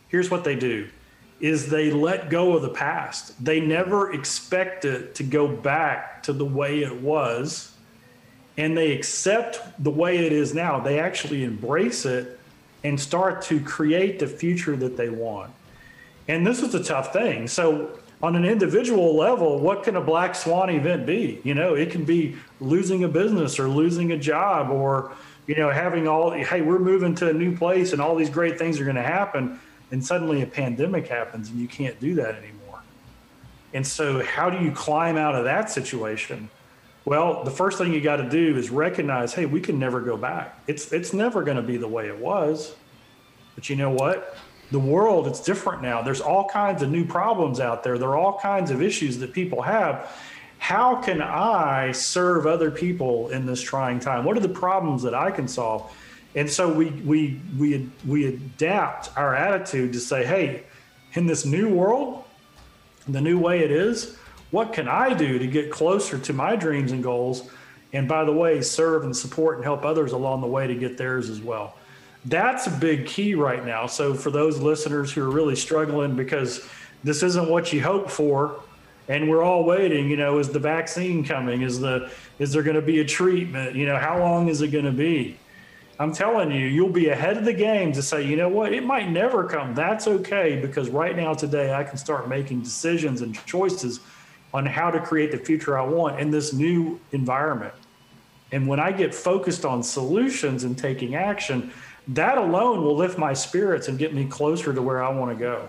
S5: Here's what they do is they let go of the past. They never expect it to go back to the way it was. And they accept the way it is now. They actually embrace it and start to create the future that they want. And this is a tough thing. So, on an individual level, what can a black swan event be? You know, it can be losing a business or losing a job or, you know, having all, hey, we're moving to a new place and all these great things are going to happen and suddenly a pandemic happens and you can't do that anymore. And so, how do you climb out of that situation? Well, the first thing you got to do is recognize, hey, we can never go back. It's it's never going to be the way it was. But you know what? The world it's different now. There's all kinds of new problems out there. There are all kinds of issues that people have. How can I serve other people in this trying time? What are the problems that I can solve? And so we we we we adapt our attitude to say, hey, in this new world, the new way it is, what can I do to get closer to my dreams and goals? And by the way, serve and support and help others along the way to get theirs as well. That's a big key right now. So for those listeners who are really struggling because this isn't what you hope for, and we're all waiting, you know, is the vaccine coming? Is the is there going to be a treatment? You know, how long is it going to be? I'm telling you, you'll be ahead of the game to say, you know what, it might never come. That's okay because right now, today, I can start making decisions and choices on how to create the future I want in this new environment. And when I get focused on solutions and taking action, that alone will lift my spirits and get me closer to where I want to go.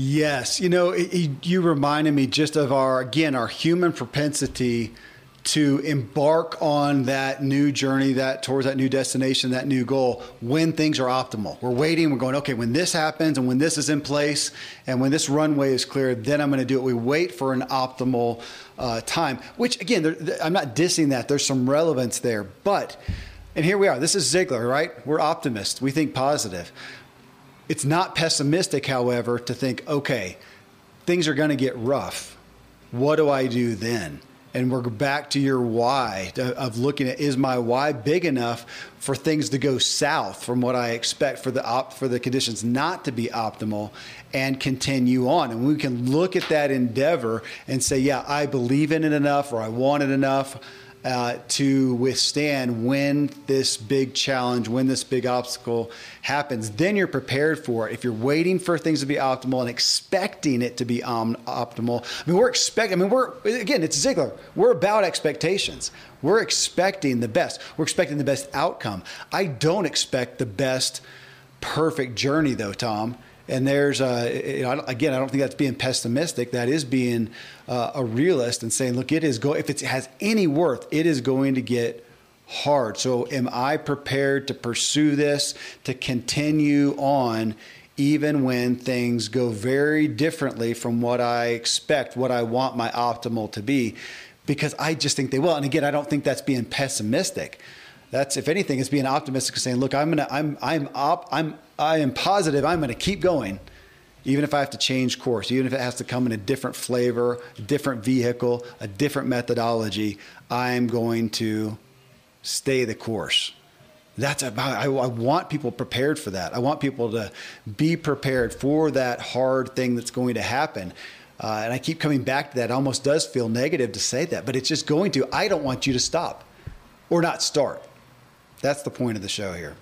S1: Yes, you know, it, it, you reminded me just of our again our human propensity to embark on that new journey, that towards that new destination, that new goal when things are optimal. We're waiting, we're going, okay, when this happens and when this is in place and when this runway is clear, then I'm going to do it. We wait for an optimal uh, time, which again, there, I'm not dissing that. There's some relevance there, but and here we are. This is Ziglar, right? We're optimists. We think positive. It's not pessimistic, however, to think, okay, things are going to get rough. What do I do then? And we're back to your why of looking at is my why big enough for things to go south from what I expect for the op, for the conditions not to be optimal and continue on. And we can look at that endeavor and say, yeah, I believe in it enough or I want it enough uh, to withstand when this big challenge, when this big obstacle happens. Then you're prepared for it. If you're waiting for things to be optimal and expecting it to be um, optimal, I mean, we're expecting. I mean, we're again, it's Ziglar. We're about expectations. We're expecting the best. We're expecting the best outcome. I don't expect the best perfect journey, though, Tom. And there's, you know, again, I don't think that's being pessimistic. That is being uh, a realist and saying, look, it is go. If it has any worth, it is going to get hard. So, am I prepared to pursue this, to continue on, even when things go very differently from what I expect, what I want my optimal to be? Because I just think they will. And again, I don't think that's being pessimistic. That's, if anything, it's being optimistic, saying, look, I'm gonna, I'm, I'm, op, I'm I am positive I'm to keep going, even if I have to change course, even if it has to come in a different flavor, a different vehicle, a different methodology. I'm going to stay the course. That's about, I, I want people prepared for that. I want people to be prepared for that hard thing that's going to happen. Uh, and I keep coming back to that. It almost does feel negative to say that, but it's just going to. I don't want you to stop or not start. That's the point of the show here.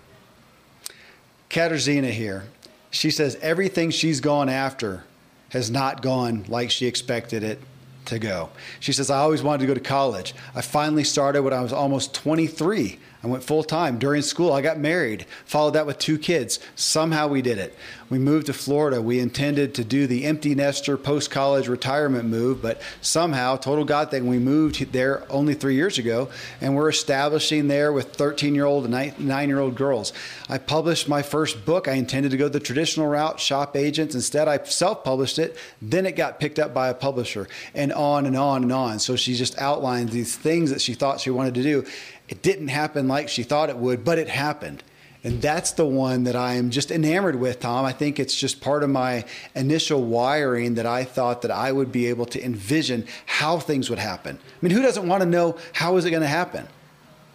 S1: Katarzyna here. She says everything she's gone after has not gone like she expected it to go. She says, I always wanted to go to college. I finally started when I was almost 23. I went full time during school. I got married, followed that with two kids. Somehow we did it. We moved to Florida. We intended to do the empty nester post college retirement move, but somehow, total God thing, we moved there only three years ago, and we're establishing there with 13 year old and nine year old girls. I published my first book. I intended to go the traditional route, shop agents. Instead, I self published it. Then it got picked up by a publisher, and on and on and on. So she just outlined these things that she thought she wanted to do. It didn't happen like she thought it would, but it happened. And that's the one that I am just enamored with, Tom. I think it's just part of my initial wiring that I thought that I would be able to envision how things would happen. I mean, who doesn't want to know how is it going to happen?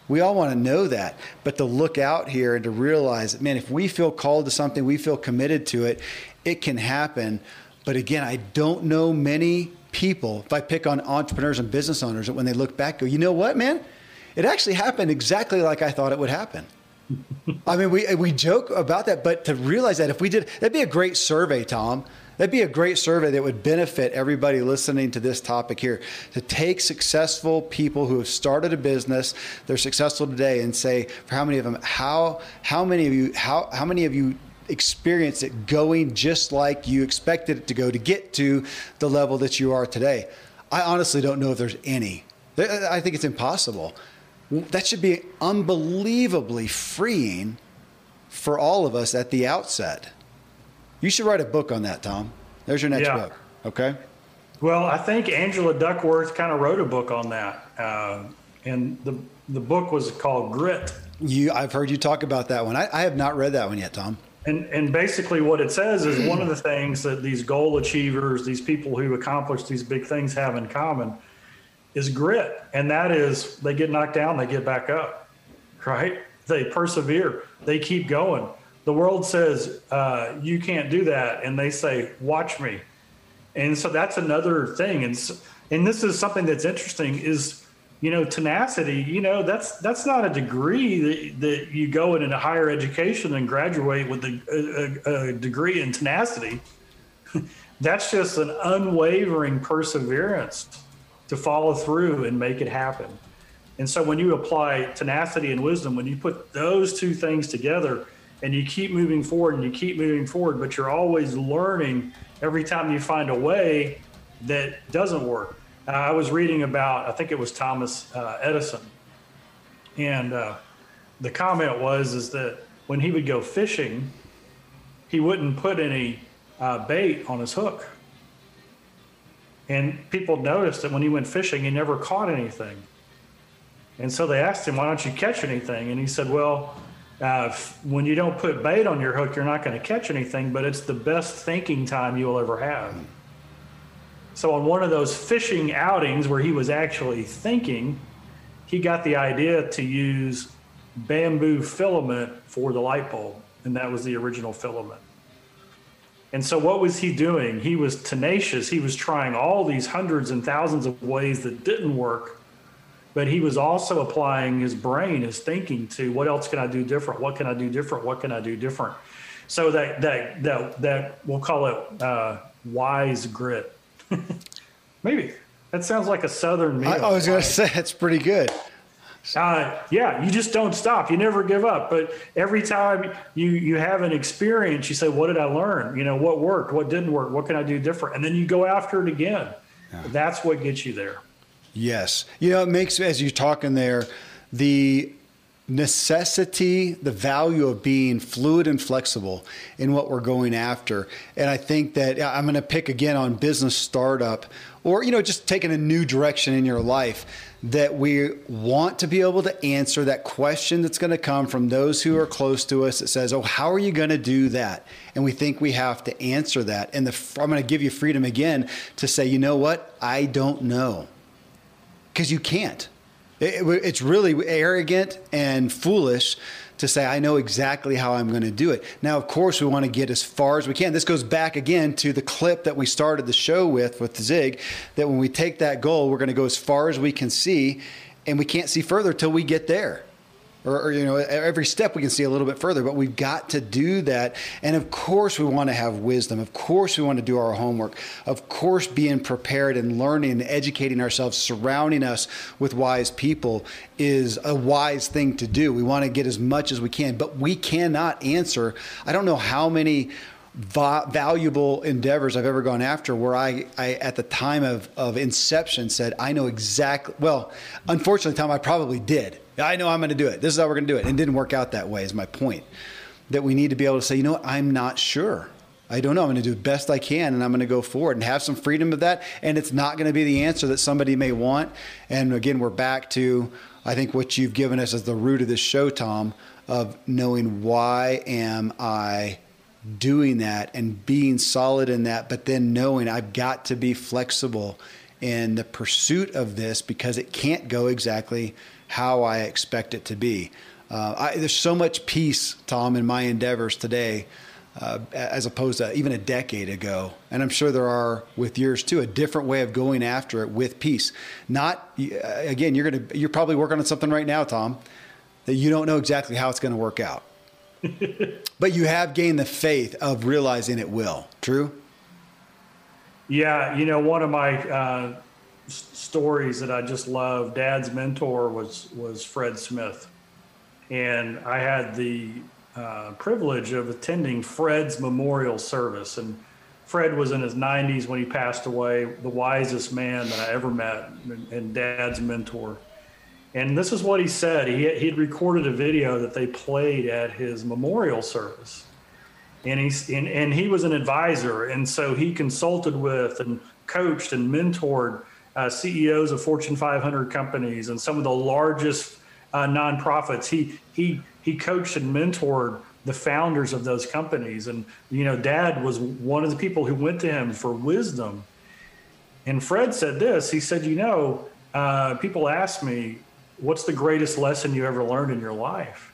S1: We all want to know that, but to look out here and to realize man, if we feel called to something, we feel committed to it, it can happen. But again, I don't know many people, if I pick on entrepreneurs and business owners, that when they look back, go, you know what, man? It actually happened exactly like I thought it would happen. I mean, we, we joke about that, but to realize that if we did, that'd be a great survey, Tom. That'd be a great survey that would benefit everybody listening to this topic here to take successful people who have started a business, they're successful today, and say for how many of them, how how many of you how how many of you experienced it going just like you expected it to go to get to the level that you are today? I honestly don't know if there's any. I think it's impossible. That should be unbelievably freeing for all of us at the outset. You should write a book on that, Tom. There's your next yeah. book. Okay.
S5: Well, I think Angela Duckworth kind of wrote a book on that, uh, and the the book was called Grit.
S1: You, I've heard you talk about that one. I, I have not read that one yet, Tom.
S5: And and basically, what it says is one of the things that these goal achievers, these people who accomplish these big things, have in common is grit, and that is they get knocked down, they get back up, right? They persevere, they keep going the world says uh, you can't do that, and they say, "Watch me." And so that's another thing, and and this is something that's interesting is you know tenacity. You know that's that's not a degree that, that you go in a higher education and graduate with a, a, a degree in tenacity. that's just an unwavering perseverance to follow through and make it happen. And so when you apply tenacity and wisdom, when you put those two things together and you keep moving forward and you keep moving forward, but you're always learning every time you find a way that doesn't work. Uh, I was reading about, I think it was Thomas uh, Edison, and uh, the comment was is that when he would go fishing, he wouldn't put any uh, bait on his hook. And people noticed that when he went fishing, he never caught anything. And so they asked him, Why don't you catch anything? And he said, Well, uh, when you don't put bait on your hook, you're not going to catch anything, but it's the best thinking time you'll ever have. So, on one of those fishing outings where he was actually thinking, he got the idea to use bamboo filament for the light bulb, and that was the original filament. And so, what was he doing? He was tenacious. He was trying all these hundreds and thousands of ways that didn't work but he was also applying his brain, his thinking to what else can I do different? What can I do different? What can I do different? So that that that that we'll call it uh, wise grit. Maybe that sounds like a southern meal. I,
S1: I was going to say it's pretty good.
S5: Uh, yeah, you just don't stop. You never give up. But every time you you have an experience, you say, "What did I learn? You know, what worked? What didn't work? What can I do different?" And then you go after it again. Yeah. That's what gets you there.
S1: Yes. You know, it makes, as you're talking there, the necessity, the value of being fluid and flexible in what we're going after. And I think that I'm going to pick again on business startup or, you know, just taking a new direction in your life that we want to be able to answer that question that's going to come from those who are close to us that says, Oh, how are you going to do that? And we think we have to answer that. And the, I'm going to give you freedom again to say, you know what? I don't know because you can't. It, it's really arrogant and foolish to say, I know exactly how I'm going to do it. Now, of course, we want to get as far as we can. This goes back again to the clip that we started the show with, with Zig, that when we take that goal, we're going to go as far as we can see, and we can't see further till we get there or, or, you know every step we can see a little bit further but we've got to do that. And of course we want to have wisdom. Of course we want to do our homework. Of course being prepared and learning and educating ourselves surrounding us with wise people is a wise thing to do. We want to get as much as we can but we cannot answer i don't know how many valuable endeavors I've ever gone after where I, I at the time of, of inception said, I know exactly, well, unfortunately, Tom, I probably did. I know I'm going to do it. This is how we're going to do it. And it didn't work out that way, is my point. That we need to be able to say, you know what, I'm not sure. I don't know. I'm going to do the best I can and I'm going to go forward and have some freedom of that. And it's not going to be the answer that somebody may want. And again, we're back to, I think, what you've given us as the root of this show, Tom, of knowing why am I doing that and being solid in that, but then knowing I've got to be flexible in the pursuit of this because it can't go exactly how I expect it to be. Uh, I, there's so much peace, Tom, in my endeavors today uh, as opposed to even a decade ago. And I'm sure there are with yours too a different way of going after it with peace. Not again, you're gonna you're probably working on something right now, Tom, that you don't know exactly how it's going to work out. but you have gained the faith of realizing it will. True.
S5: Yeah, you know, one of my uh, stories that I just love. Dad's mentor was was Fred Smith, and I had the uh, privilege of attending Fred's memorial service. And Fred was in his 90s when he passed away, the wisest man that I ever met, and, and Dad's mentor. And this is what he said. He he had recorded a video that they played at his memorial service. And, he's, and, and he was an advisor. And so he consulted with and coached and mentored uh, CEOs of Fortune 500 companies and some of the largest uh, nonprofits. He he he coached and mentored the founders of those companies, and you know, Dad was one of the people who went to him for wisdom. And Fred said this. He said, "You know, uh, people ask me, what's the greatest lesson you ever learned in your life?"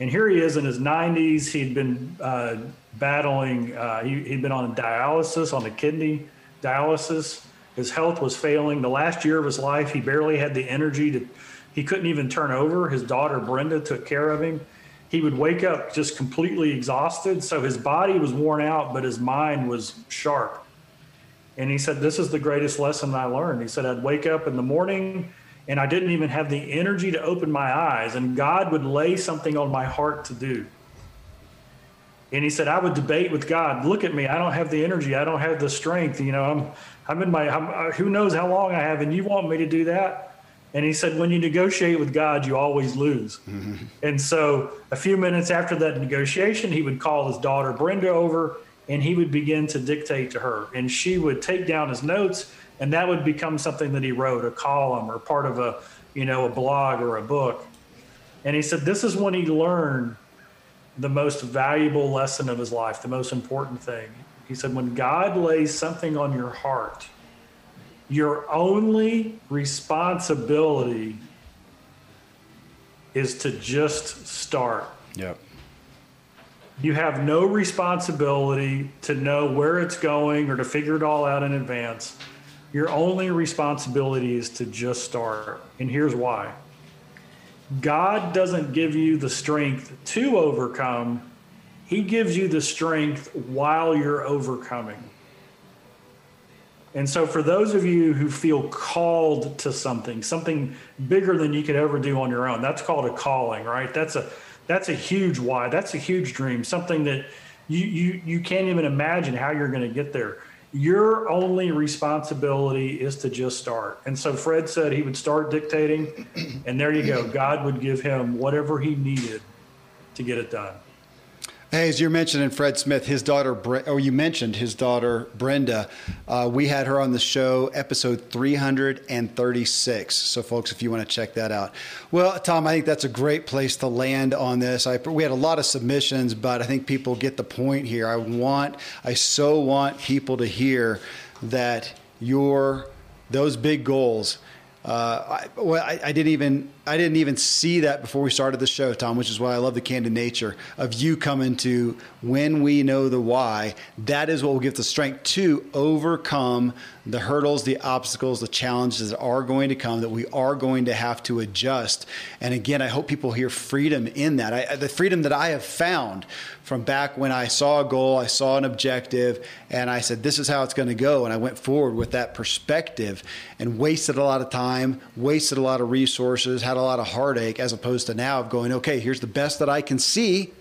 S5: And here he is in his 90s. He'd been uh, battling. Uh, he, he'd been on dialysis, on the kidney dialysis his health was failing. The last year of his life, he barely had the energy to, he couldn't even turn over. His daughter, Brenda, took care of him. He would wake up just completely exhausted. So his body was worn out, but his mind was sharp. And he said, This is the greatest lesson I learned. He said, I'd wake up in the morning and I didn't even have the energy to open my eyes, and God would lay something on my heart to do. And he said, I would debate with God. Look at me. I don't have the energy. I don't have the strength. You know, I'm, I'm in my, I'm, uh, who knows how long I have, and you want me to do that? And he said, when you negotiate with God, you always lose. Mm-hmm. And so a few minutes after that negotiation, he would call his daughter Brenda over and he would begin to dictate to her. And she would take down his notes, and that would become something that he wrote, a column or part of a, you know, a blog or a book. And he said, this is when he learned the most valuable lesson of his life, the most important thing. He said, when God lays something on your heart, your only responsibility is to just start.
S1: Yep.
S5: You have no responsibility to know where it's going or to figure it all out in advance. Your only responsibility is to just start. And here's why God doesn't give you the strength to overcome, He gives you the strength while you're overcoming. And so, for those of you who feel called to something, something bigger than you could ever do on your own, that's called a calling, right? That's a that's a huge why. That's a huge dream. Something that you you you can't even imagine how you're going to get there. Your only responsibility is to just start. And so Fred said he would start dictating, and there you go. God would give him whatever he needed to get it done.
S1: Hey, as you're mentioning Fred Smith, his daughter, or oh, you mentioned his daughter Brenda. Uh, we had her on the show, episode 336. So, folks, if you want to check that out. Well, Tom, I think that's a great place to land on this. I, we had a lot of submissions, but I think people get the point here. I want, I so want people to hear that your those big goals. Uh, I, well, I, I didn't even I didn't even see that before we started the show, Tom, which is why I love the candid nature of you coming to when we know the why. That is what will give the strength to overcome the hurdles, the obstacles, the challenges that are going to come, that we are going to have to adjust. And again, I hope people hear freedom in that. I, the freedom that I have found from back when I saw a goal, I saw an objective, and I said, this is how it's going to go. And I went forward with that perspective and wasted a lot of time, wasted a lot of resources, had a lot of heartache as opposed to now of going, okay, here's the best that I can see.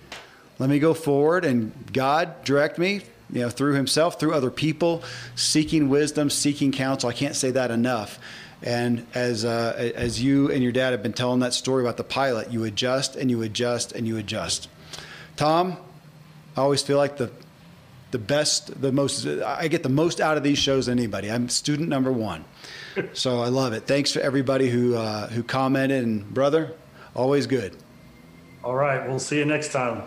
S1: Let me go forward and God direct me, you know, through himself, through other people, seeking wisdom, seeking counsel. I can't say that enough. And as uh, as you and your dad have been telling that story about the pilot, you adjust and you adjust and you adjust. Tom, I always feel like the the best, the most. I get the most out of these shows than anybody. I'm student number one so I love it. Thanks for everybody who uh, who commented, and brother, always good.
S5: All right, we'll see you next time.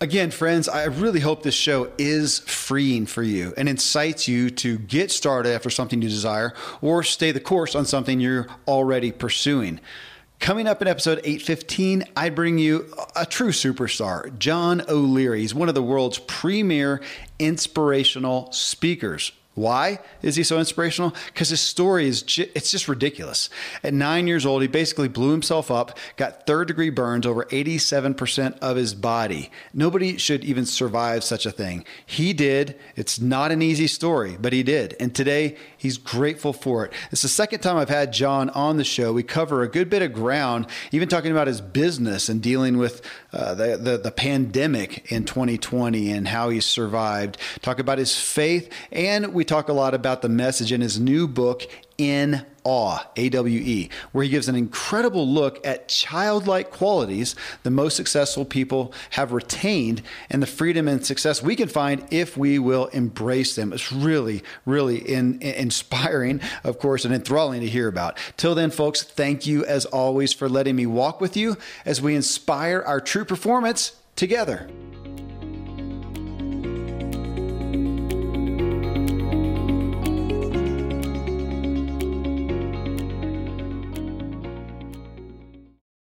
S1: Again, friends, I really hope this show is freeing for you and incites you to get started after something you desire or stay the course on something you're already pursuing. Coming up in episode 815, I bring you a true superstar, John O'Leary. He's one of the world's premier inspirational speakers. Why is he so inspirational? Because his story is ju- it's just ridiculous. At nine years old, he basically blew himself up, got third degree burns over 87% of his body. Nobody should even survive such a thing. He did. It's not an easy story, but he did. And today, he's grateful for it. It's the second time I've had John on the show. We cover a good bit of ground, even talking about his business and dealing with uh, the, the, the pandemic in 2020 and how he survived. Talk about his faith, and we talk a lot about the message in his new book, In Awe, A W E, where he gives an incredible look at childlike qualities the most successful people have retained and the freedom and success we can find if we will embrace them. It's really, really in, in inspiring, of course, and enthralling to hear about. Till then, folks, thank you as always for letting me walk with you as we inspire our true performance together.